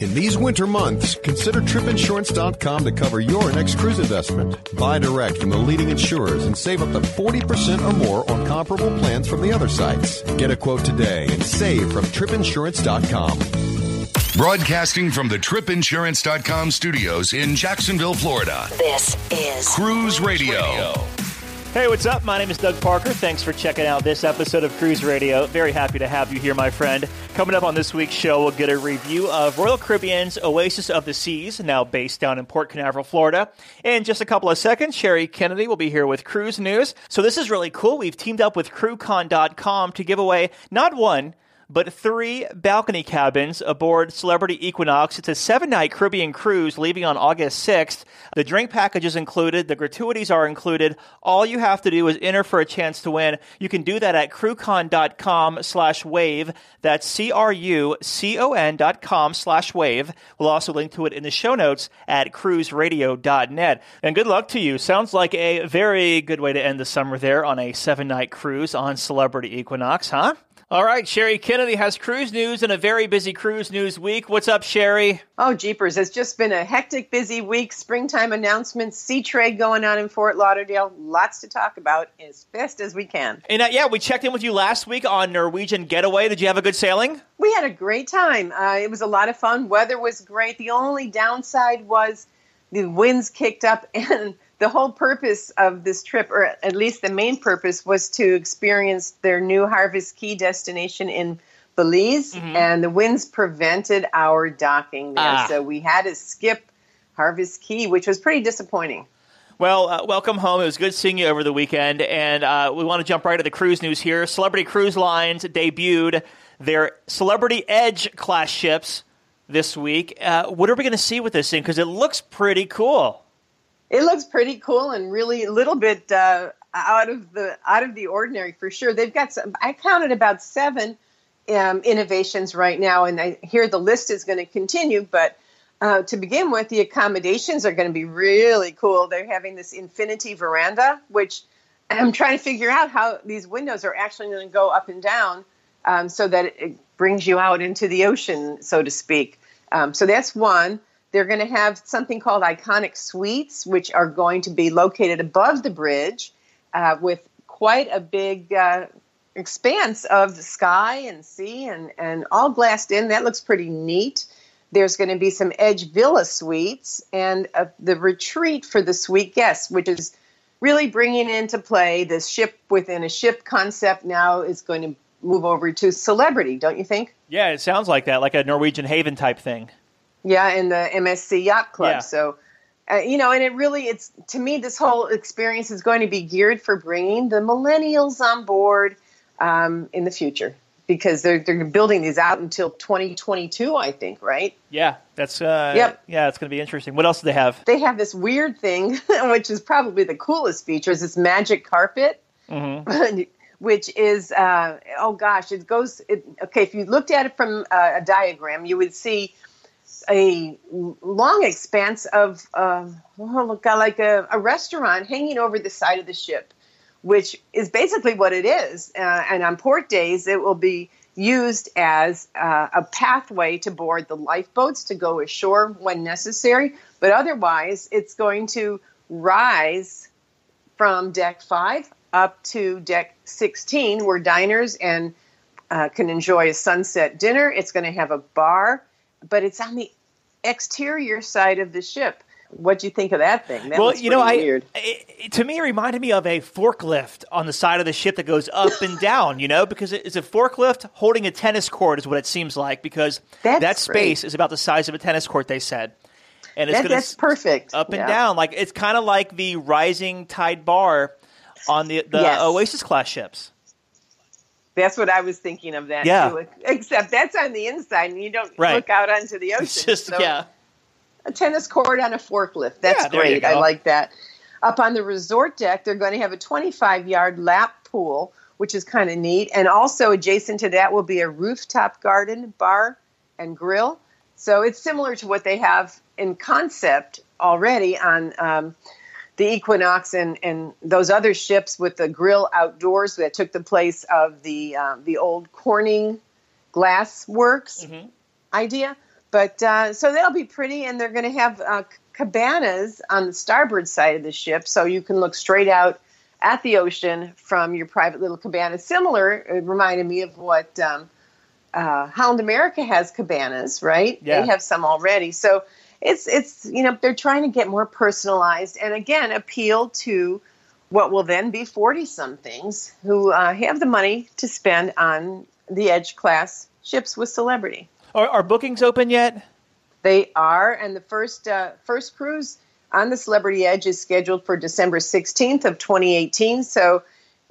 In these winter months, consider tripinsurance.com to cover your next cruise investment. Buy direct from the leading insurers and save up to 40% or more on comparable plans from the other sites. Get a quote today and save from tripinsurance.com. Broadcasting from the tripinsurance.com studios in Jacksonville, Florida. This is Cruise Radio. Hey, what's up? My name is Doug Parker. Thanks for checking out this episode of Cruise Radio. Very happy to have you here, my friend. Coming up on this week's show, we'll get a review of Royal Caribbean's Oasis of the Seas, now based down in Port Canaveral, Florida. In just a couple of seconds, Sherry Kennedy will be here with cruise news. So this is really cool. We've teamed up with CruCon.com to give away not one, but three balcony cabins aboard Celebrity Equinox. It's a seven night Caribbean cruise leaving on August 6th. The drink package is included, the gratuities are included. All you have to do is enter for a chance to win. You can do that at crucon.com slash wave. That's C R U C O N dot com slash wave. We'll also link to it in the show notes at cruiseradio.net. And good luck to you. Sounds like a very good way to end the summer there on a seven night cruise on Celebrity Equinox, huh? All right, Sherry Kennedy has cruise news and a very busy cruise news week. What's up, Sherry? Oh, jeepers. It's just been a hectic, busy week. Springtime announcements, Seatrade going on in Fort Lauderdale. Lots to talk about as best as we can. And uh, yeah, we checked in with you last week on Norwegian Getaway. Did you have a good sailing? We had a great time. Uh, it was a lot of fun. Weather was great. The only downside was the winds kicked up and the whole purpose of this trip, or at least the main purpose, was to experience their new Harvest Caye destination in Belize, mm-hmm. and the winds prevented our docking there. Ah. So we had to skip Harvest Caye, which was pretty disappointing. Well, uh, welcome home. It was good seeing you over the weekend, and uh, we want to jump right to the cruise news here. Celebrity Cruise Lines debuted their Celebrity Edge class ships this week. Uh, what are we going to see with this thing? Because it looks pretty cool it looks pretty cool and really a little bit uh, out of the out of the ordinary for sure. They've got some. I counted about seven um, innovations right now, and I hear the list is going to continue. But uh, to begin with, the accommodations are going to be really cool. They're having this infinity veranda, which I'm trying to figure out how these windows are actually going to go up and down um, so that it brings you out into the ocean, so to speak. Um, so that's one. They're going to have something called iconic suites, which are going to be located above the bridge uh, with quite a big uh, expanse of the sky and sea and, and all glassed in. That looks pretty neat. There's going to be some Edge Villa suites and uh, the retreat for the suite guests, which is really bringing into play the ship within a ship concept now is going to move over to celebrity, don't you think? Yeah, it sounds like that, like a Norwegian Haven type thing. Yeah, in the MSC Yacht Club. Yeah. So, uh, you know, and it really, it's to me, this whole experience is going to be geared for bringing the millennials on board um, in the future because they're they're building these out until 2022, I think, right? Yeah, that's uh, yep. Yeah, it's going to be interesting. What else do they have? They have this weird thing, which is probably the coolest feature, is this magic carpet. Mm-hmm. which is uh, oh gosh, it goes. It, okay, if you looked at it from uh, a diagram, you would see a long expanse of uh, like a, a, restaurant hanging over the side of the ship, which is basically what it is. Uh, and on port days, it will be used as uh, a pathway to board the lifeboats to go ashore when necessary. But otherwise, it's going to rise from deck five up to deck 16, where diners and uh, can enjoy a sunset dinner. It's going to have a bar but it's on the exterior side of the ship. What do you think of that thing? That well, you know, I, weird. It, to me, it reminded me of a forklift on the side of the ship that goes up and down. You know, because it's a forklift holding a tennis court is what it seems like. Because that's that space great. is about the size of a tennis court. They said, and it's that, that's perfect. Up and yeah. down, like it's kind of like the rising tide bar on the the yes. Oasis class ships. That's what I was thinking of that Yeah. too. Except that's on the inside and you don't Right. look out onto the ocean. It's just So yeah. a tennis court on a forklift. That's Yeah, great. I like that. Up on the resort deck, they're going to have a 25 yard lap pool, which is kind of neat. And also adjacent to that will be a rooftop garden, bar, and grill. So it's similar to what they have in concept already on um, the Equinox and, and those other ships with the grill outdoors that took the place of the um, the old Corning Glass Works idea. But uh, so that'll be pretty, and they're going to have uh, cabanas on the starboard side of the ship, so you can look straight out at the ocean from your private little cabana. Similar, it reminded me of what um, uh, Holland America has cabanas, right? Yeah. They have some already. So it's it's you know they're trying to get more personalized and again appeal to what will then be forty somethings who uh, have the money to spend on the Edge class ships with celebrity. Are, are bookings open yet? They are, and the first uh, first cruise on the Celebrity Edge is scheduled for December 16th of 2018. So,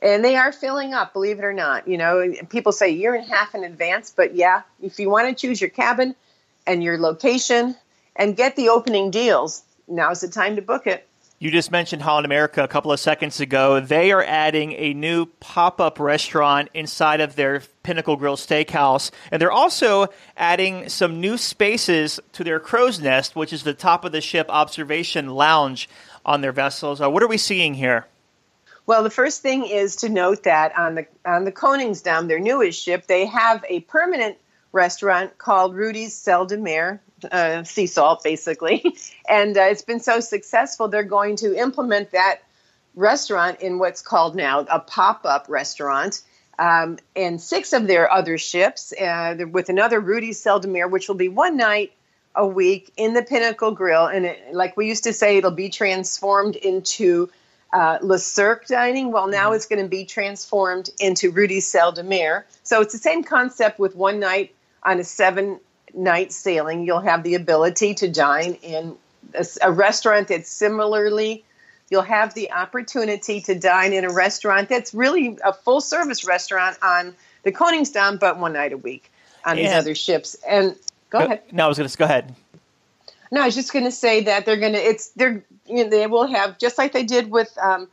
and they are filling up, believe it or not. You know, people say a year and a half in advance, but yeah, if you want to choose your cabin and your location and get the opening deals, now's the time to book it. You just mentioned Holland America a couple of seconds ago. They are adding a new pop up restaurant inside of their Pinnacle Grill Steakhouse. And they're also adding some new spaces to their crow's nest, which is the top of the ship observation lounge on their vessels. Uh, what are we seeing here? Well, the first thing is to note that on the on the Koningsdam, their newest ship, they have a permanent restaurant called Rudy's Sel de Mer, uh, sea salt, basically, and uh, it's been so successful. They're going to implement that restaurant in what's called now a pop up restaurant. Um, and six of their other ships, uh, with another Rudy's Sel de which will be one night a week in the Pinnacle Grill. And it, like we used to say, it'll be transformed into uh, Le Cirque dining. Well, now it's going to be transformed into Rudy's Sel de Mer. So it's the same concept with one night on a seven night sailing. You'll have the ability to dine in a, a restaurant that's similarly. You'll have the opportunity to dine in a restaurant that's really a full service restaurant on the Koningsdam, but one night a week on these other ships. And go ahead. No, I was going to go ahead. No, I was just going to say that they're going to. It's they're you know, they will have just like they did with um,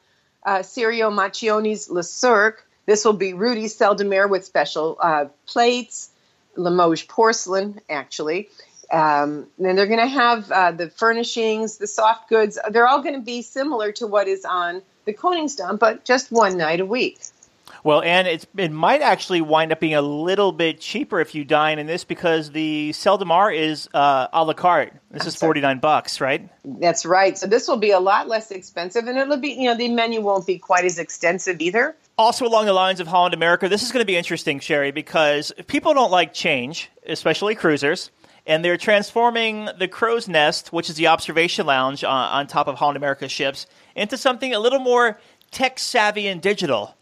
uh, Maccioni's Le Cirque. This will be Rudy Sel de Mer with special uh, plates, Limoges porcelain, actually. Um, then they're going to have uh, the furnishings, the soft goods. They're all going to be similar to what is on the Koningsdam, but just one night a week. Well, and it's it might actually wind up being a little bit cheaper if you dine in this because the Sel de Mer is uh, a la carte. This is forty nine bucks, right? That's right. So this will be a lot less expensive, and it'll be you know the menu won't be quite as extensive either. Also, along the lines of Holland America, this is going to be interesting, Sherry, because people don't like change, especially cruisers, and they're transforming the Crow's Nest, which is the observation lounge on, on top of Holland America ships, into something a little more tech savvy and digital.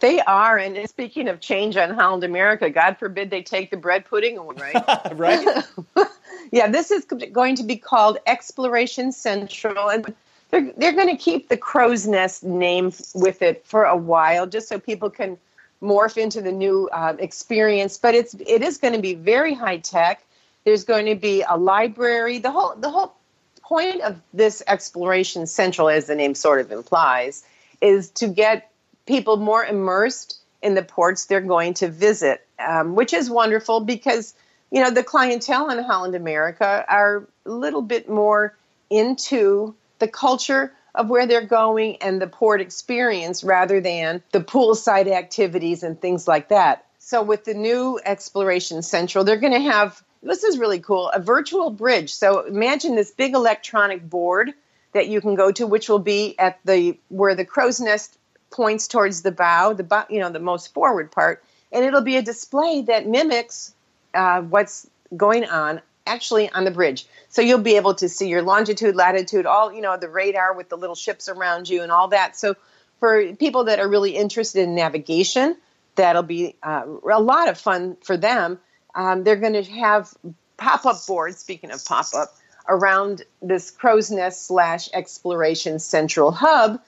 They are, and speaking of change on Holland America, God forbid they take the bread pudding away, right? Right? yeah, this is going to be called Exploration Central, and they're they're going to keep the Crow's Nest name with it for a while, just so people can morph into the new uh, experience. But it's it is going to be very high tech. There's going to be a library. The whole the whole point of this Exploration Central, as the name sort of implies, is to get people more immersed in the ports they're going to visit, um, which is wonderful because you know the clientele in Holland America are a little bit more into the culture of where they're going and the port experience rather than the poolside activities and things like that. So with the new Exploration Central, they're going to have this is really cool a virtual bridge. So imagine this big electronic board that you can go to, which will be at the where the crow's nest points towards the bow, the bow, you know the most forward part, and it'll be a display that mimics uh, what's going on actually on the bridge. So you'll be able to see your longitude, latitude, all you know the radar with the little ships around you and all that. So for people that are really interested in navigation, that'll be uh, a lot of fun for them. Um, they're going to have pop-up boards. Speaking of pop-up, around this crow's nest slash exploration central hub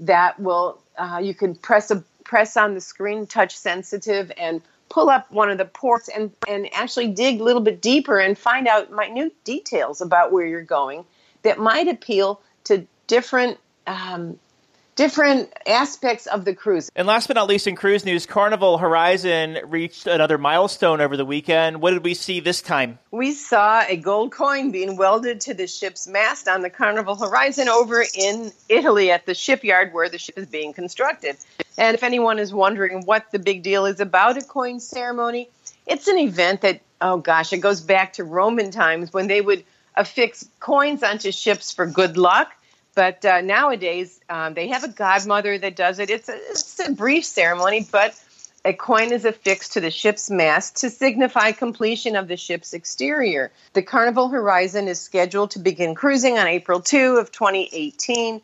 that will uh, you can press a press on the screen, touch sensitive, and pull up one of the ports and, and actually dig a little bit deeper and find out minute details about where you're going that might appeal to different um, different aspects of the cruise. And last but not least, in cruise news, Carnival Horizon reached another milestone over the weekend. What did we see this time? We saw a gold coin being welded to the ship's mast on the Carnival Horizon over in Italy at the shipyard where the ship is being constructed. And if anyone is wondering what the big deal is about a coin ceremony, it's an event that, oh gosh, it goes back to Roman times when they would affix coins onto ships for good luck but uh, nowadays, um, they have a godmother that does it. It's a, it's a brief ceremony, but a coin is affixed to the ship's mast to signify completion of the ship's exterior. The Carnival Horizon is scheduled to begin cruising on April 2 of 2018.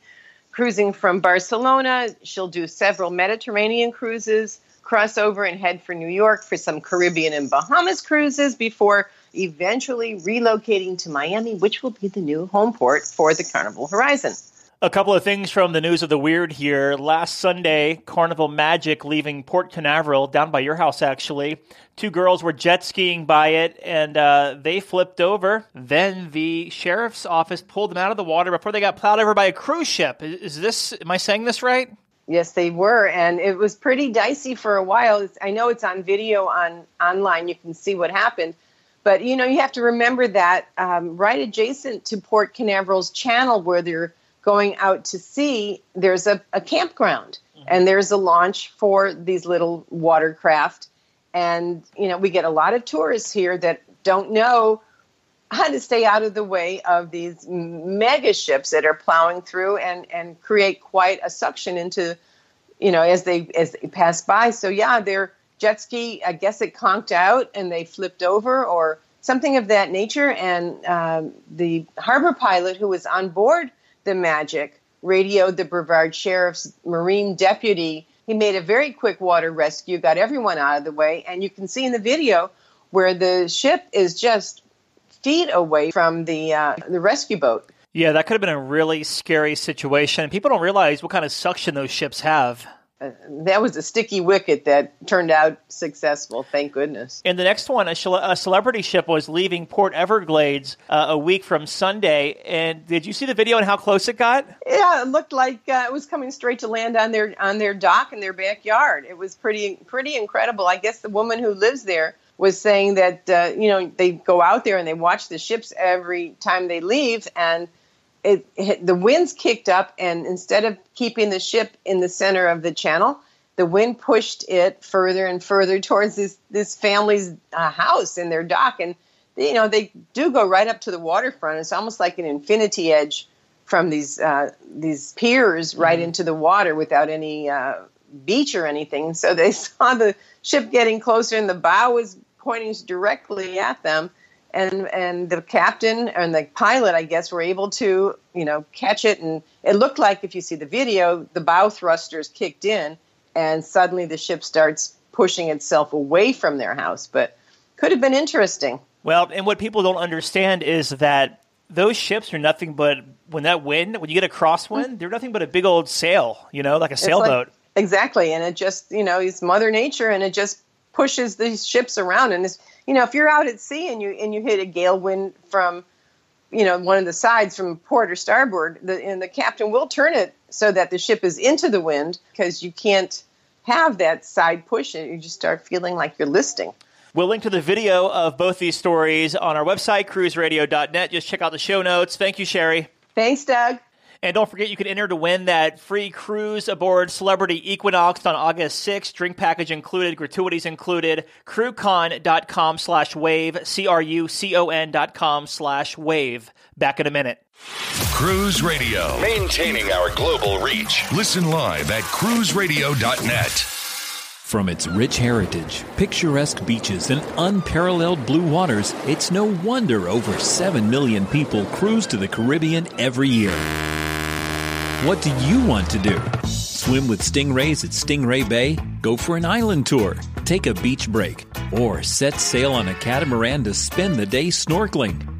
Cruising from Barcelona, she'll do several Mediterranean cruises, cross over and head for New York for some Caribbean and Bahamas cruises before eventually relocating to Miami, which will be the new home port for the Carnival Horizon. A couple of things from the news of the weird here. Last Sunday, Carnival Magic leaving Port Canaveral, down by your house actually. Two girls were jet skiing by it and uh, they flipped over. Then the sheriff's office pulled them out of the water before they got plowed over by a cruise ship. Is this, am I saying this right? Yes, they were, and it was pretty dicey for a while. I know it's on video on online. You can see what happened, but you know, you have to remember that um, right adjacent to Port Canaveral's channel, where they're going out to sea, there's a, a campground, mm-hmm. and there's a launch for these little watercraft. And you know, we get a lot of tourists here that don't know how to stay out of the way of these mega ships that are plowing through and and create quite a suction into, you know, as they as they pass by. So yeah, they're jet ski, I guess it conked out and they flipped over or something of that nature. And um, the harbor pilot who was on board the Magic radioed the Brevard Sheriff's Marine deputy. He made a very quick water rescue, got everyone out of the way, and you can see in the video where the ship is just feet away from the uh, the rescue boat. Yeah, that could have been a really scary situation. People don't realize what kind of suction those ships have that was a sticky wicket that turned out successful. Thank goodness. And the next one, a, a celebrity ship was leaving Port Everglades uh, a week from Sunday. And did you see the video and how close it got? Yeah, it looked like uh, it was coming straight to land on their on their dock in their backyard. It was pretty pretty incredible. I guess the woman who lives there was saying that uh, you know they go out there and they watch the ships every time they leave and it, it, the winds kicked up, and instead of keeping the ship in the center of the channel, the wind pushed it further and further towards this this family's uh, house and their dock, and you know they do go right up to the waterfront. It's almost like an infinity edge from these uh, these piers right mm-hmm. into the water without any uh, beach or anything. So they saw the ship getting closer, and the bow was pointing directly at them and and the captain and the pilot i guess were able to you know catch it. And it looked like if you see the video the bow thrusters kicked in and suddenly the ship starts pushing itself away from their house. But could have been interesting. Well and what people don't understand is that those ships are nothing but when that wind when you get a crosswind they're nothing but a big old sail you know like a sailboat. like, exactly. And it just you know it's mother nature and it just pushes these ships around. And it's you know, if you're out at sea and you and you hit a gale wind from, you know, one of the sides from port or starboard, the, and the captain will turn it so that the ship is into the wind because you can't have that side push and you just start feeling like you're listing. We'll link to the video of both these stories on our website, cruiseradio.net. Just check out the show notes. Thank you, Sherry. Thanks, Doug. And don't forget, you can enter to win that free cruise aboard Celebrity Equinox on August 6th. Drink package included, gratuities included. Crucon.com slash wave, C-R-U-C-O-N dot com slash wave. Back in a minute. Cruise Radio, maintaining our global reach. Listen live at cruiseradio.net. From its rich heritage, picturesque beaches, and unparalleled blue waters, it's no wonder over 7 million people cruise to the Caribbean every year. What do you want to do? Swim with stingrays at Stingray Bay? Go for an island tour? Take a beach break? Or set sail on a catamaran to spend the day snorkeling?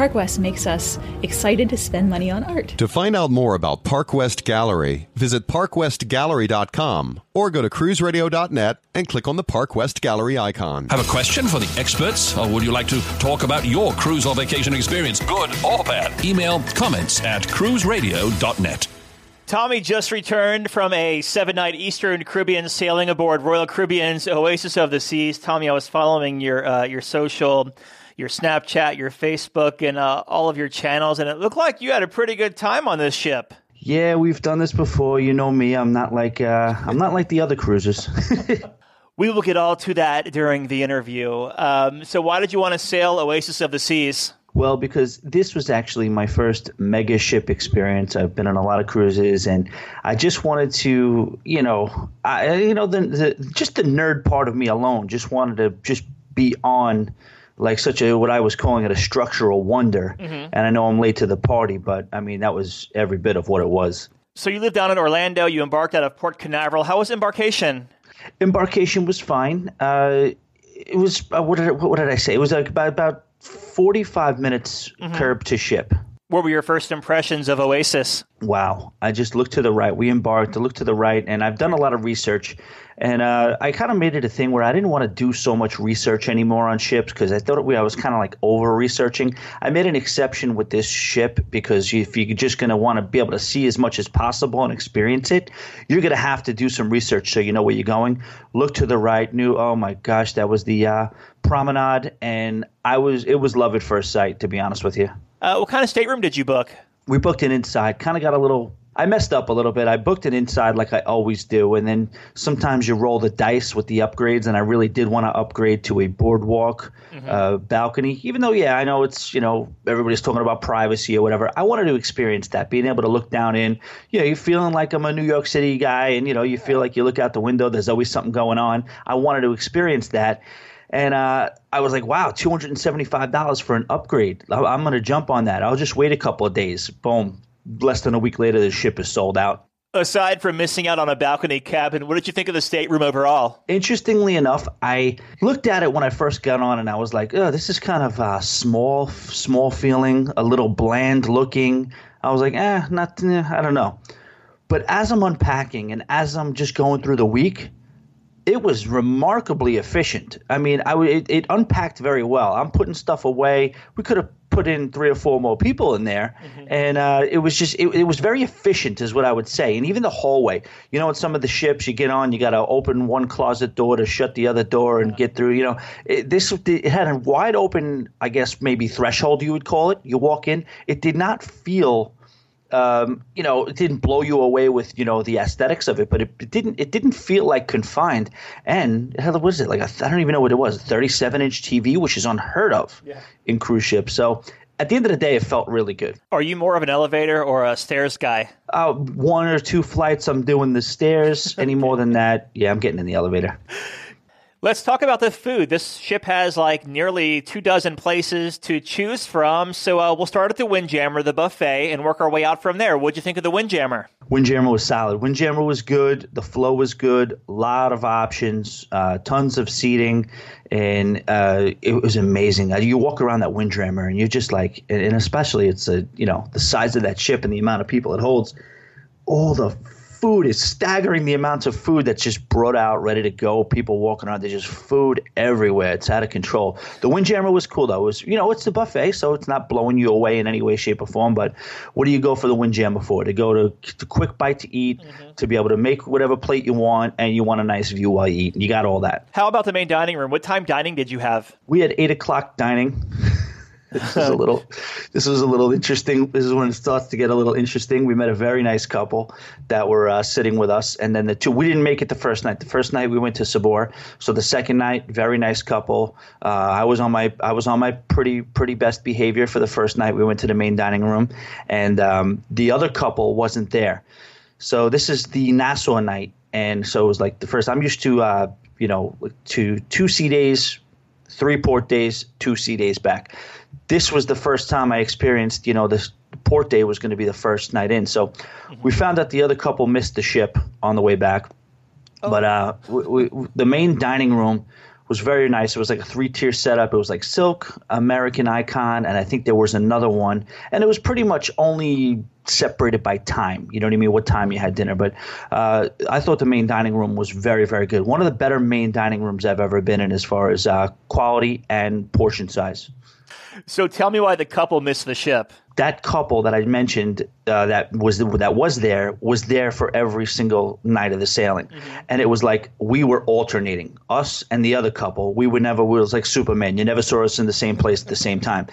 Park West makes us excited to spend money on art. To find out more about Park West Gallery, visit parkwestgallery.com or go to cruiseradio.net and click on the Park West Gallery icon. Have a question for the experts, or would you like to talk about your cruise or vacation experience, good or bad? Email comments at cruiseradio.net. Tommy just returned from a seven night Eastern Caribbean sailing aboard Royal Caribbean's Oasis of the Seas. Tommy, I was following your uh, your social your Snapchat, your Facebook, and uh, all of your channels, and it looked like you had a pretty good time on this ship. Yeah, we've done this before. You know me. I'm not like uh, I'm not like the other cruisers. we will get all to that during the interview. Um, so, why did you want to sail Oasis of the Seas? Well, because this was actually my first mega ship experience. I've been on a lot of cruises, and I just wanted to, you know, I, you know, the, the just the nerd part of me alone just wanted to just be on like such a what I was calling it a structural wonder. Mm-hmm. And I know I'm late to the party, but I mean that was every bit of what it was. So you lived down in Orlando. You embarked out of Port Canaveral. How was embarkation? Embarkation was fine. Uh, it was uh, what, did, what did I say? It was like about about 45 minutes mm-hmm. curb to ship. What were your first impressions of Oasis? Wow. I just looked to the right. We embarked, I looked to the right, and I've done a lot of research. And uh, I kind of made it a thing where I didn't want to do so much research anymore on ships because I thought I was kind of like over researching. I made an exception with this ship because if you're just going to want to be able to see as much as possible and experience it, you're going to have to do some research so you know where you're going. Look to the right, knew, oh my gosh, that was the uh, promenade. And I was, it was love at first sight, to be honest with you. Uh, what kind of stateroom did you book? We booked an inside. Kind of got a little. I messed up a little bit. I booked it inside like I always do, and then sometimes you roll the dice with the upgrades. And I really did want to upgrade to a boardwalk mm-hmm. uh, balcony, even though, yeah, I know it's you know everybody's talking about privacy or whatever. I wanted to experience that, being able to look down in. You know, you're feeling like I'm a New York City guy, and you know, you feel like you look out the window. There's always something going on. I wanted to experience that and uh, I was like, wow, $275 for an upgrade. I'm going to jump on that. I'll just wait a couple of days. Boom. Less than a week later, the ship is sold out. Aside from missing out on a balcony cabin, what did you think of the stateroom overall? Interestingly enough, I looked at it when I first got on, and I was like, "Oh, this is kind of uh, small, small feeling, a little bland looking." I was like, "Eh, not, eh, I don't know." But as I'm unpacking and as I'm just going through the week, it was remarkably efficient. I mean, I it, it unpacked very well. I'm putting stuff away. We could have put in three or four more people in there, mm-hmm. and uh, it was just it, it, was very efficient, is what I would say. And even the hallway, you know, in some of the ships you get on, you got to open one closet door to shut the other door and get through. You know, it, this it had a wide open, I guess maybe threshold you would call it. You walk in, it did not feel um, you know, it didn't blow you away with you know the aesthetics of it, but it, it didn't it didn't feel like confined. And what was it like? I don't even know what it was. Thirty-seven inch TV, which is unheard of yeah. in cruise ships. So at the end of the day, it felt really good. Are you more of an elevator or a stairs guy? Uh, one or two flights, I'm doing the stairs. Any more than that, yeah, I'm getting in the elevator. Let's talk about the food. This ship has like nearly two dozen places to choose from. So uh, we'll start at the Windjammer, the buffet, and work our way out from there. What'd you think of the Windjammer? Windjammer was solid. Windjammer was good. The flow was good. A lot of options, uh, tons of seating, and uh, it was amazing. Uh, you walk around that Windjammer, and you're just like, and especially it's a you know the size of that ship and the amount of people it holds. All the food is staggering. The amounts of food that's just brought out, ready to go. People walking around. There's just food everywhere. It's out of control. The Windjammer was cool though. It was you know it's the buffet, so it's not blowing you away in any way, shape, or form. But what do you go for the Windjammer for? To go to, to quick bite to eat, mm-hmm. to be able to make whatever plate you want, and you want a nice view while you eat. You got all that. How about the main dining room? What time dining did you have? We had eight o'clock dining. this is a little this was a little interesting. This is when it starts to get a little interesting. We met a very nice couple that were uh, sitting with us. And then the two we didn't make it the first night. The first night we went to sabor. So the second night very nice couple. Uh, i was on my i was on my pretty pretty best behavior for the first night. We went to the main dining room. And um, the other couple wasn't there. So this is the nassau night. And so it was like the first i'm used to uh, you know to two sea days three port days two sea days back this was the first time I experienced, you know, this port day was going to be the first night in. So mm-hmm. we found out the other couple missed the ship on the way back. Oh. But uh, we, we, the main dining room was very nice. It was like a three tier setup. It was like Silk, American Icon, and I think there was another one. And it was pretty much only separated by time. You know what I mean? What time you had dinner. But uh, I thought the main dining room was very, very good. One of the better main dining rooms I've ever been in as far as uh, quality and portion size. So tell me why the couple missed the ship. That couple that I mentioned uh, that was that was there was there for every single night of the sailing, mm-hmm. and it was like we were alternating us and the other couple. We were never. We was like Superman. You never saw us in the same place at the same time.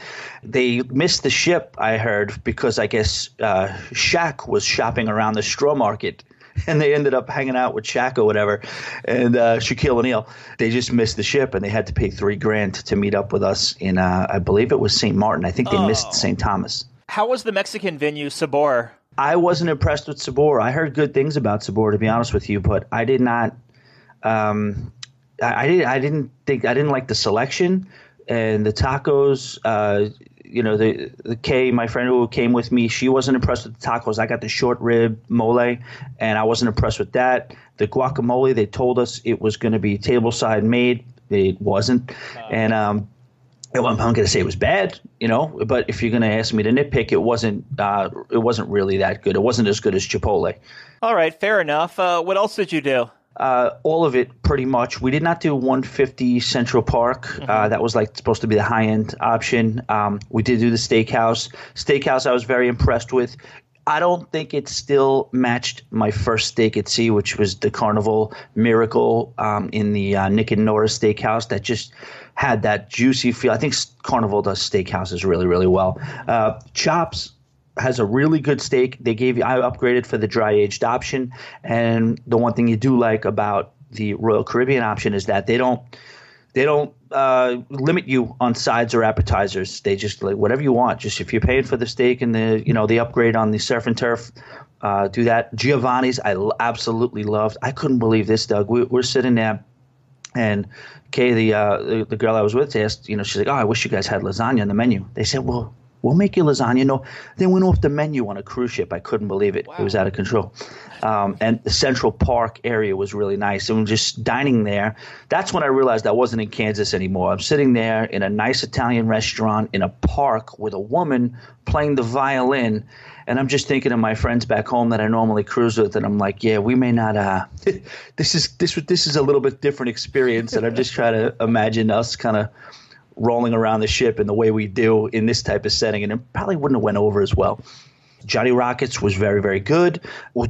They missed the ship. I heard because I guess uh, Shaq was shopping around the straw market and they ended up hanging out with Shaq or whatever, and uh, Shaquille O'Neal. They just missed the ship, and they had to pay three grand to meet up with us in, uh, I believe it was St. Martin. I think they oh. missed St. Thomas. How was the Mexican venue, Sabor? I wasn't impressed with Sabor. I heard good things about Sabor, to be honest with you, but I did not. Um, I, I, did, I didn't think I didn't like the selection and the tacos. Uh, you know, the the Kay, my friend who came with me, she wasn't impressed with the tacos. I got the short rib mole, and I wasn't impressed with that. The guacamole, they told us it was going to be table side made. It wasn't, uh, and um, I'm not going to say it was bad, you know. But if you're going to ask me to nitpick, it wasn't. Uh, it wasn't really that good. It wasn't as good as Chipotle. All right, fair enough. Uh, what else did you do? Uh, all of it pretty much. We did not do 150 Central Park. Uh, mm-hmm. Uh, that was like supposed to be the high end option. Um, we did do the Steakhouse. Steakhouse, I was very impressed with. I don't think it still matched my first steak at sea, which was the Carnival Miracle um, in the uh, Nick and Nora Steakhouse. That just had that juicy feel. I think Carnival does steakhouses really, really well. Uh, chops has a really good steak. They gave you I upgraded for the dry aged option, and the one thing you do like about the Royal Caribbean option is that they don't they don't uh, limit you on sides or appetizers. They just like whatever you want. Just if you're paying for the steak and the you know the upgrade on the surf and turf, uh, do that. Giovanni's I l- absolutely loved. I couldn't believe this, Doug. We, we're sitting there. And Kay, the, uh, the, the girl I was with, asked, you know, she's like, "Oh, I wish you guys had lasagna on the menu." They said, "Well, We'll make you lasagna. No, they went off the menu on a cruise ship. I couldn't believe it. Wow. It was out of control. Um, and the Central Park area was really nice. And we're just dining there, that's when I realized I wasn't in Kansas anymore. I'm sitting there in a nice Italian restaurant in a park with a woman playing the violin. And I'm just thinking of my friends back home that I normally cruise with, and I'm like, yeah, we may not. Uh, this is this this is a little bit different experience, and I'm just trying to imagine us kind of rolling around the ship in the way we do in this type of setting, and it probably wouldn't have went over as well. Johnny Rockets was very, very good.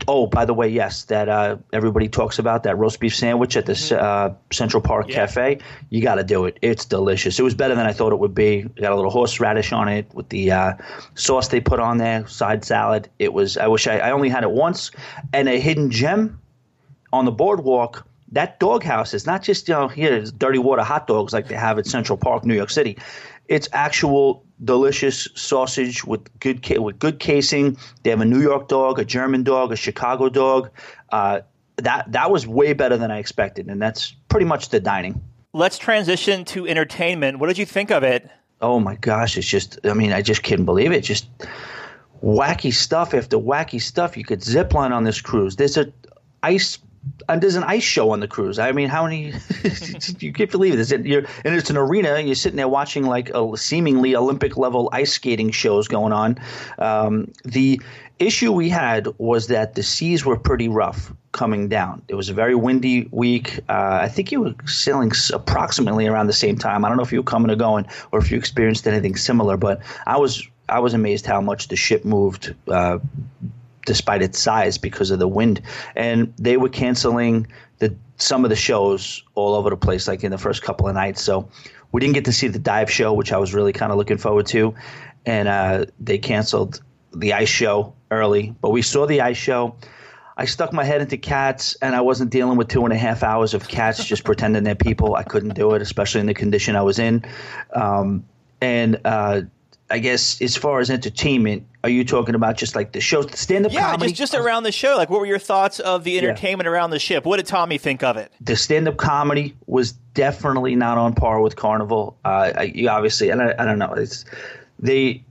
Oh, by the way, yes, that uh, everybody talks about that roast beef sandwich at the mm-hmm. uh, Central Park yeah. Cafe. You got to do it. It's delicious. It was better than I thought it would be. Got a little horseradish on it with the uh, sauce they put on there, side salad. It was. I wish I, I only had it once, and a hidden gem on the boardwalk that doghouse is not just you know here dirty water hot dogs like they have at Central Park, New York City. It's actual delicious sausage with good with good casing. They have a New York dog, a German dog, a Chicago dog. Uh, that that was way better than I expected, and that's pretty much the dining. Let's transition to entertainment. What did you think of it? Oh my gosh, it's just I mean I just couldn't believe it. Just wacky stuff after wacky stuff. You could zip line on this cruise. There's a ice and there's an ice show on the cruise. I mean, how many? you can't believe this. You're, and it's an arena. And you're sitting there watching like a seemingly Olympic level ice skating shows going on. Um, the issue we had was that the seas were pretty rough coming down. It was a very windy week. Uh, I think you were sailing approximately around the same time. I don't know if you were coming or going, or if you experienced anything similar. But I was I was amazed how much the ship moved. Uh, despite its size because of the wind. And they were canceling the some of the shows all over the place, like in the first couple of nights. So we didn't get to see the dive show, which I was really kind of looking forward to. And uh, they canceled the ice show early, but we saw the ice show. I stuck my head into cats, and I wasn't dealing with two and a half hours of cats just pretending they're people. I couldn't do it, especially in the condition I was in. Um, and uh, I guess as far as entertainment, are you talking about just like the show, the stand up yeah, comedy? just, just around the show. Like, what were your thoughts of the entertainment yeah. around the ship? What did Tommy think of it? The stand up comedy was definitely not on par with Carnival. Uh, I, you obviously, and I, I don't know, it's they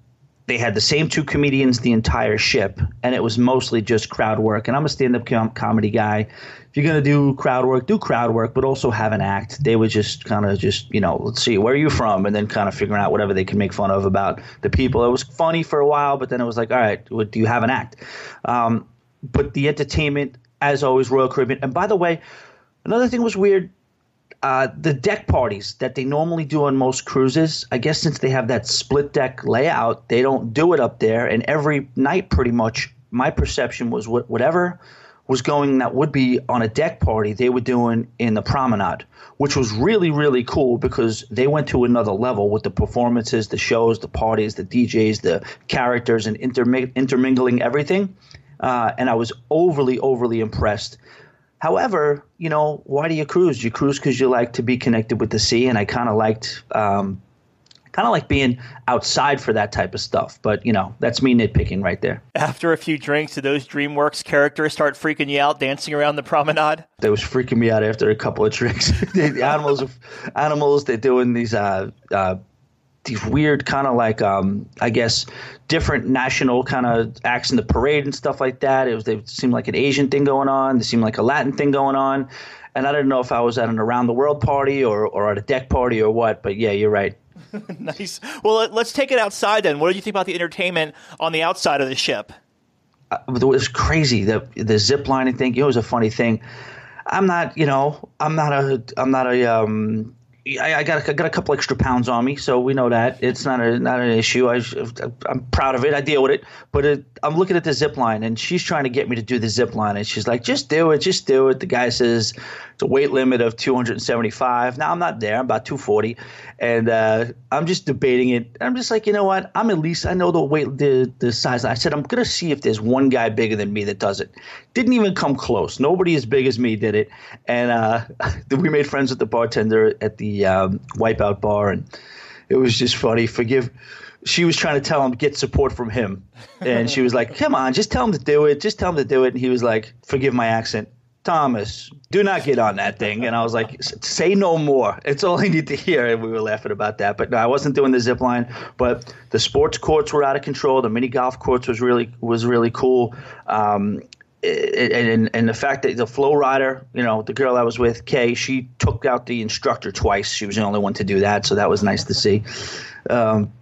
they had the same two comedians the entire ship, and it was mostly just crowd work. And I'm a stand up com- comedy guy If you're going to do crowd work, do crowd work, but also have an act. They would just kind of just, you know, let's see, where are you from? And then kind of figuring out whatever they can make fun of about the people. It was funny for a while, but then it was like, all right, what, do you have an act? Um, but the entertainment, as always, Royal Caribbean. And by the way, another thing was weird. Uh, the deck parties that they normally do on most cruises, I guess since they have that split deck layout, they don't do it up there. And every night, pretty much, my perception was whatever – was going that would be on a deck party they were doing in the promenade, which was really, really cool because they went to another level with the performances, the shows, the parties, the DJs, the characters, and interming- intermingling everything. Uh, and I was overly, overly impressed. However, you know, why do you cruise? You cruise because you like to be connected with the sea, and I kind of liked um, kind of like being outside for that type of stuff. But you know, that's me nitpicking right there. After a few drinks, did those DreamWorks characters start freaking you out dancing around the promenade? They was freaking me out after a couple of drinks. the animals, animals, they're doing these. Uh, uh, these weird kind of like um, I guess different national kind of acts in the parade and stuff like that. It was they seemed like an Asian thing going on. They seemed like a Latin thing going on, and I didn't know if I was at an around the world party or or at a deck party or what. But yeah, you're right. nice. Well, let's take it outside then. What do you think about the entertainment on the outside of the ship? Uh, it was crazy. The the zip lining thing. It was a funny thing. I'm not, you know, I'm not a, I'm not a, um, I, I, got I got a couple extra pounds on me, so we know that it's not a not an issue. I, I'm proud of it. I deal with it. But it, I'm looking at the zip line, and she's trying to get me to do the zip line, and she's like, "Just do it, just do it." The guy says it's a weight limit of 275. Now I'm not there. I'm about 240, and uh, I'm just debating it. I'm just like, you know what? I'm at least I know the weight, the the size. I said I'm gonna see if there's one guy bigger than me that does it. Didn't even come close. Nobody as big as me did it, and uh, we made friends with the bartender at the um, Wipeout bar, and it was just funny. Forgive. She was trying to tell him get support from him, and she was like, "Come on, just tell him to do it. Just tell him to do it." And he was like, "Forgive my accent, Thomas. Do not get on that thing." And I was like, "Say no more. It's all I need to hear." And we were laughing about that. But no, I wasn't doing the zip line. But the sports courts were out of control. The mini golf courts was really was really cool. Um, and, and the fact that the flow rider, you know, the girl I was with, Kay, she took out the instructor twice. She was the only one to do that, so that was nice to see. Um,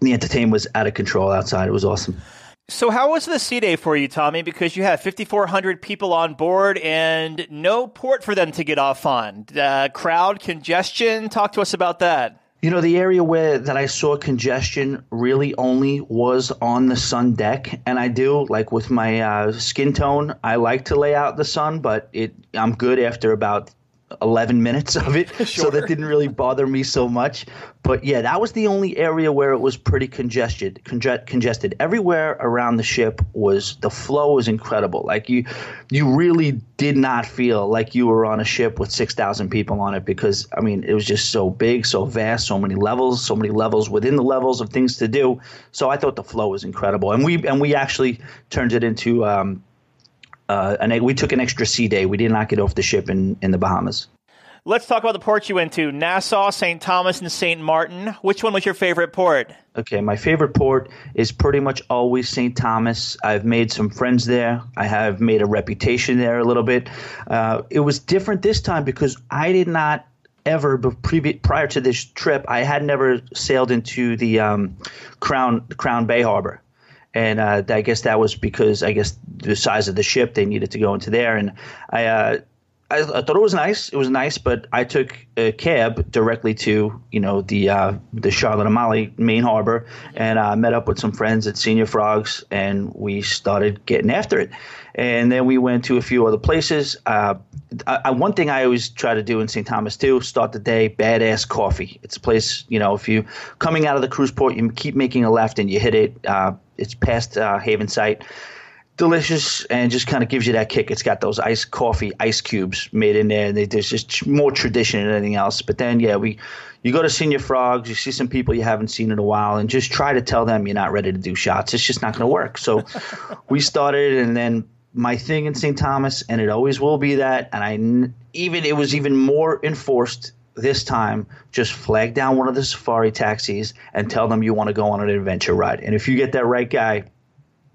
the entertainment was out of control outside. It was awesome. So, how was the sea day for you, Tommy? Because you had 5,400 people on board and no port for them to get off on. Uh, crowd congestion. Talk to us about that. You know, the area where that I saw congestion really only was on the sun deck, and I do like with my uh, skin tone. I like to lay out the sun, but it I'm good after about 11 minutes of it. sure. So that didn't really bother me so much. But yeah, that was the only area where it was pretty congested. Conge- congested everywhere around the ship was the flow was incredible. Like you, you really did not feel like you were on a ship with six thousand people on it because I mean it was just so big, so vast, so many levels, so many levels within the levels of things to do. So I thought the flow was incredible, and we and we actually turned it into. Um, uh, and we took an extra sea day. We did not get off the ship in, in the Bahamas. Let's talk about the ports you went to Nassau, St. Thomas, and St. Martin. Which one was your favorite port? Okay, my favorite port is pretty much always St. Thomas. I've made some friends there. I have made a reputation there a little bit. Uh, it was different this time because I did not ever prior to this trip I had never sailed into the um, Crown Crown Bay Harbor, and uh, I guess that was because I guess the size of the ship they needed to go into there, and I. Uh, I, I, thought it was nice. It was nice, but I took a cab directly to you know the uh, the Charlotte Amalie main harbor, and I uh, met up with some friends at Señor Frogs, and we started getting after it. And then we went to a few other places. Uh, I, one thing I always try to do in St. Thomas too: start the day badass coffee. It's a place you know if you coming out of the cruise port, you keep making a left and you hit it. It's past uh, Havensight delicious and just kind of gives you that kick. It's got those ice coffee ice cubes made in there. They, there's just more tradition than anything else. But then, yeah, we you go to Señor Frogs, you see some people you haven't seen in a while, and just try to tell them you're not ready to do shots. It's just not going to work. So we started, and then my thing in St. Thomas, and it always will be that. And I even it was even more enforced this time just flag down one of the safari taxis and tell them you want to go on an adventure ride. And if you get that right guy,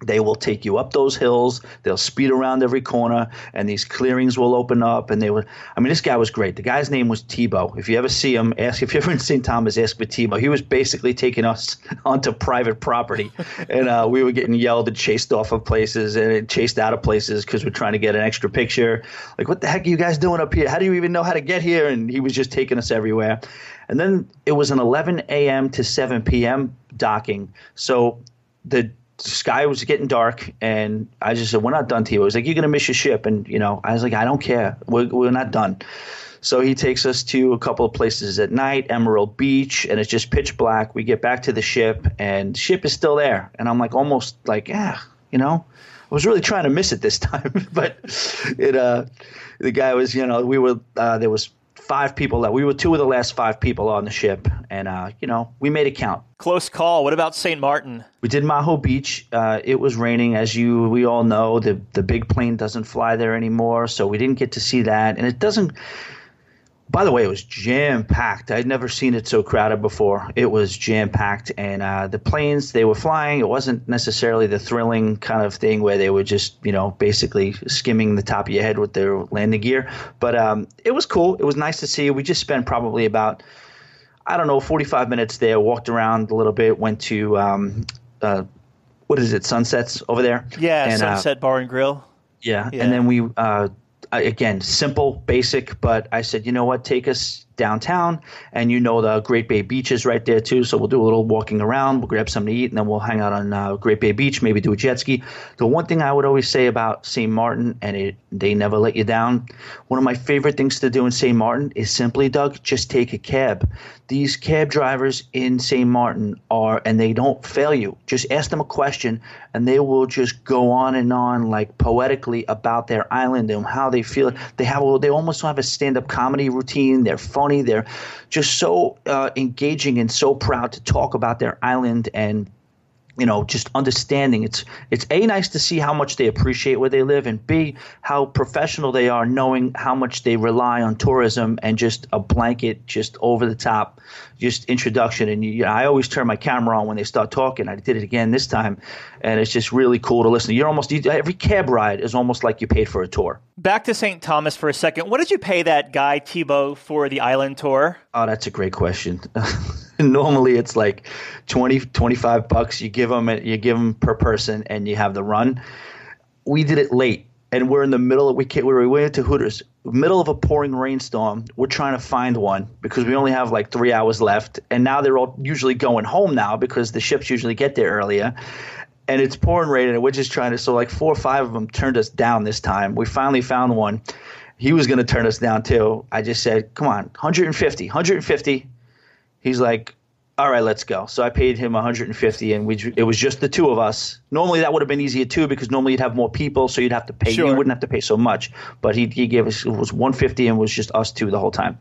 they will take you up those hills. They'll speed around every corner, and these clearings will open up. And they were, I mean, this guy was great. The guy's name was Tebow. If you ever see him, ask if you're ever in St. Thomas, ask for Tebow. He was basically taking us onto private property, and uh, we were getting yelled and chased off of places and chased out of places because we're trying to get an extra picture. Like, what the heck are you guys doing up here? How do you even know how to get here? And he was just taking us everywhere. And then it was an 11 a.m. to 7 p.m. docking. So the the sky was getting dark, and I just said, "We're not done, Tebow." He's like, "You're gonna miss your ship," and you know, I was like, "I don't care. We're we're not done." So he takes us to a couple of places at night, Emerald Beach, and it's just pitch black. We get back to the ship, and the ship is still there, and I'm like, almost like, yeah, you know, I was really trying to miss it this time, but it. uh The guy was, you know, we were uh, there was five people that we were two of the last five people on the ship, and uh, you know we made it count. Close call. What about St. Martin? We did Maho Beach. Uh, it was raining, as you we all know. The the big plane doesn't fly there anymore, so we didn't get to see that, and it doesn't by the way, it was jam packed. I'd never seen it so crowded before. It was jam packed, and uh, the planes they were flying. It wasn't necessarily the thrilling kind of thing where they were just you know basically skimming the top of your head with their landing gear. But um, it was cool. It was nice to see. We just spent probably about I don't know 45 minutes there. Walked around a little bit. Went to um, uh, what is it? Sunsets over there. Yeah, and, uh, Sunset uh, Bar and Grill. Yeah. yeah. and then we uh, again, simple, basic, but I said, you know what, take us downtown, and you know the Great Bay Beach is right there too. So we'll do a little walking around, we'll grab something to eat, and then we'll hang out on uh, Great Bay Beach, maybe do a jet ski. The one thing I would always say about St. Martin, and it, they never let you down, one of my favorite things to do in St. Martin is simply, Doug, just take a cab. These cab drivers in St. Martin are, and they don't fail you. Just ask them a question, and they will just go on and on like poetically about their island and how they feel. They have, they almost have a stand-up comedy routine. They're funny. They're just so uh, engaging and so proud to talk about their island and you know just understanding. It's it's a nice to see how much they appreciate where they live and b how professional they are knowing how much they rely on tourism and just a blanket just over the top just introduction. And you, I always turn my camera on when they start talking. I did it again this time. And it's just really cool to listen. You're almost every cab ride is almost like you paid for a tour. Back to St. Thomas for a second. What did you pay that guy Tebow for the island tour? Oh that's a great question. Normally it's like 20 25 bucks. You give them you give them per person and you have the run. We did it late and we're in the middle of we came, we went to hooters middle of a pouring rainstorm we're trying to find one because we only have like three hours left. And now they're all usually going home now because the ships usually get there earlier. And it's pouring rain and we're just trying to so like four or five of them turned us down this time. We finally found one. He was going to turn us down too. I just said come on 150 150 He's like, all right, let's go. So I paid him 150, and we it was just the two of us. Normally that would have been easier too, because normally you'd have more people, so you'd have to pay. Sure. You wouldn't have to pay so much, but he he gave us it was 150 and it was just us two the whole time.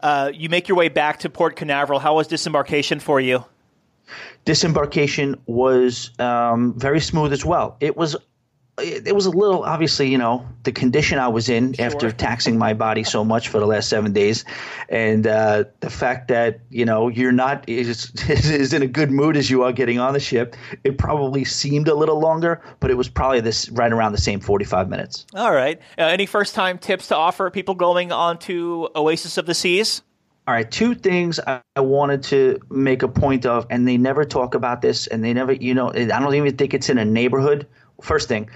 Uh, you make your way back to Port Canaveral. How was disembarkation for you? Disembarkation was um, very smooth as well. It was it, it was a little obviously, you know, the condition I was in sure. after taxing my body so much for the last seven days, and uh, the fact that you know you're not is, is in a good mood as you are getting on the ship. It probably seemed a little longer, but it was probably this right around the same 45 minutes. All right. Uh, any first time tips to offer people going on to Oasis of the Seas? All right, two things I, I, wanted to make a point of, and they never talk about this, and they never, you know, I don't even think it's in a neighborhood. First thing,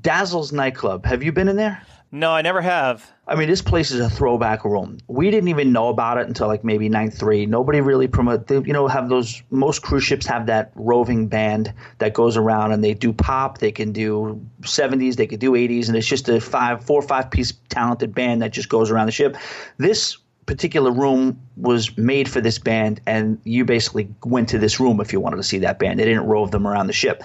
Dazzle's nightclub. Have you been in there? No, I never have. I mean, this place is a throwback room. We didn't even know about it until like maybe nine three. Nobody really promote. They, you know, have those. Most cruise ships have that roving band that goes around and they do pop. They can do seventies. They can do eighties, and it's just a five, four or five piece talented band that just goes around the ship. This particular room was made for this band, and you basically went to this room if you wanted to see that band. They didn't rove them around the ship.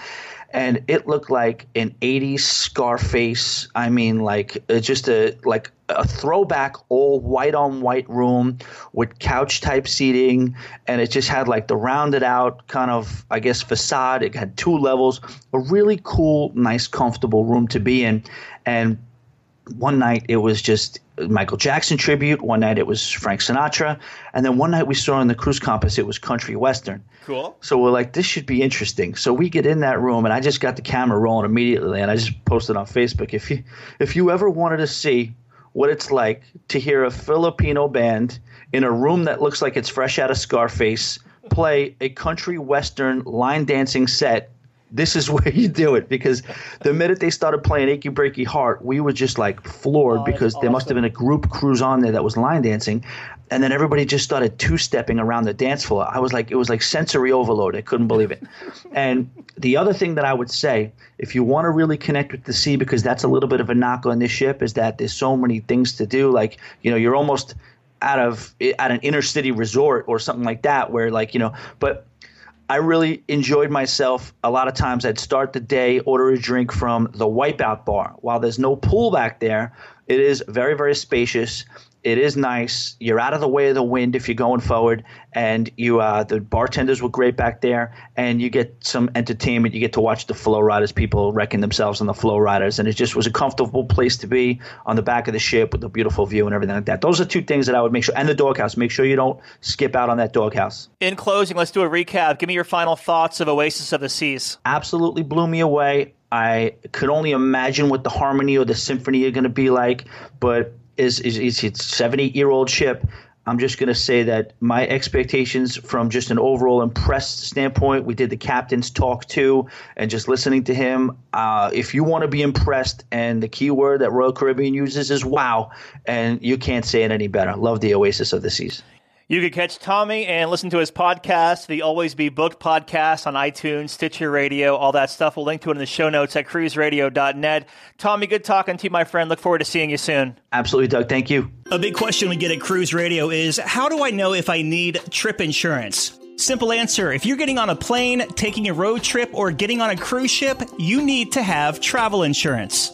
And it looked like an 80s Scarface. I mean, like uh, just a like a throwback, all white on white room with couch type seating, and it just had like the rounded out kind of, I guess, facade. It had two levels, a really cool, nice, comfortable room to be in, and one night it was just Michael Jackson tribute. One night it was Frank Sinatra, and then one night we saw in the cruise compass it was country western. Cool. So we're like, this should be interesting. So we get in that room, and I just got the camera rolling immediately, and I just posted on Facebook. If you if you ever wanted to see what it's like to hear a Filipino band in a room that looks like it's fresh out of Scarface play a country western line dancing set this is where you do it because the minute they started playing "Achy Breaky Heart," we were just like floored oh, because awesome. there must have been a group cruise on there that was line dancing, and then everybody just started two stepping around the dance floor. I was like, it was like sensory overload. I couldn't believe it. and the other thing that I would say, if you want to really connect with the sea, because that's a little bit of a knock on this ship, is that there's so many things to do. Like you know, you're almost out of at an inner city resort or something like that, where like you know, but I really enjoyed myself. A lot of times I'd start the day, order a drink from the Wipeout Bar. While there's no pool back there, it is very, very spacious. It is nice. You're out of the way of the wind if you're going forward, and you uh, the bartenders were great back there, and you get some entertainment. You get to watch the flow riders, people wrecking themselves on the flow riders, and it just was a comfortable place to be on the back of the ship with a beautiful view and everything like that. Those are two things that I would make sure, and the doghouse. Make sure you don't skip out on that doghouse. In closing, let's do a recap. Give me your final thoughts of Oasis of the Seas. Absolutely blew me away. I could only imagine what the harmony or the symphony are going to be like, but is is, is it's seven eight year old ship. I'm just going to say that my expectations from just an overall impressed standpoint, we did the captain's talk too, and just listening to him. Uh, if you want to be impressed, and the key word that Royal Caribbean uses is wow, and you can't say it any better. Love the Oasis of the Seas. You can catch Tommy and listen to his podcast, the Always Be Booked podcast on iTunes, Stitcher Radio, all that stuff. We'll link to it in the show notes at cruiseradio.net. Tommy, good talking to you, my friend. Look forward to seeing you soon. Absolutely, Doug. Thank you. A big question we get at Cruise Radio is how do I know if I need trip insurance? Simple answer. If you're getting on a plane, taking a road trip, or getting on a cruise ship, you need to have travel insurance.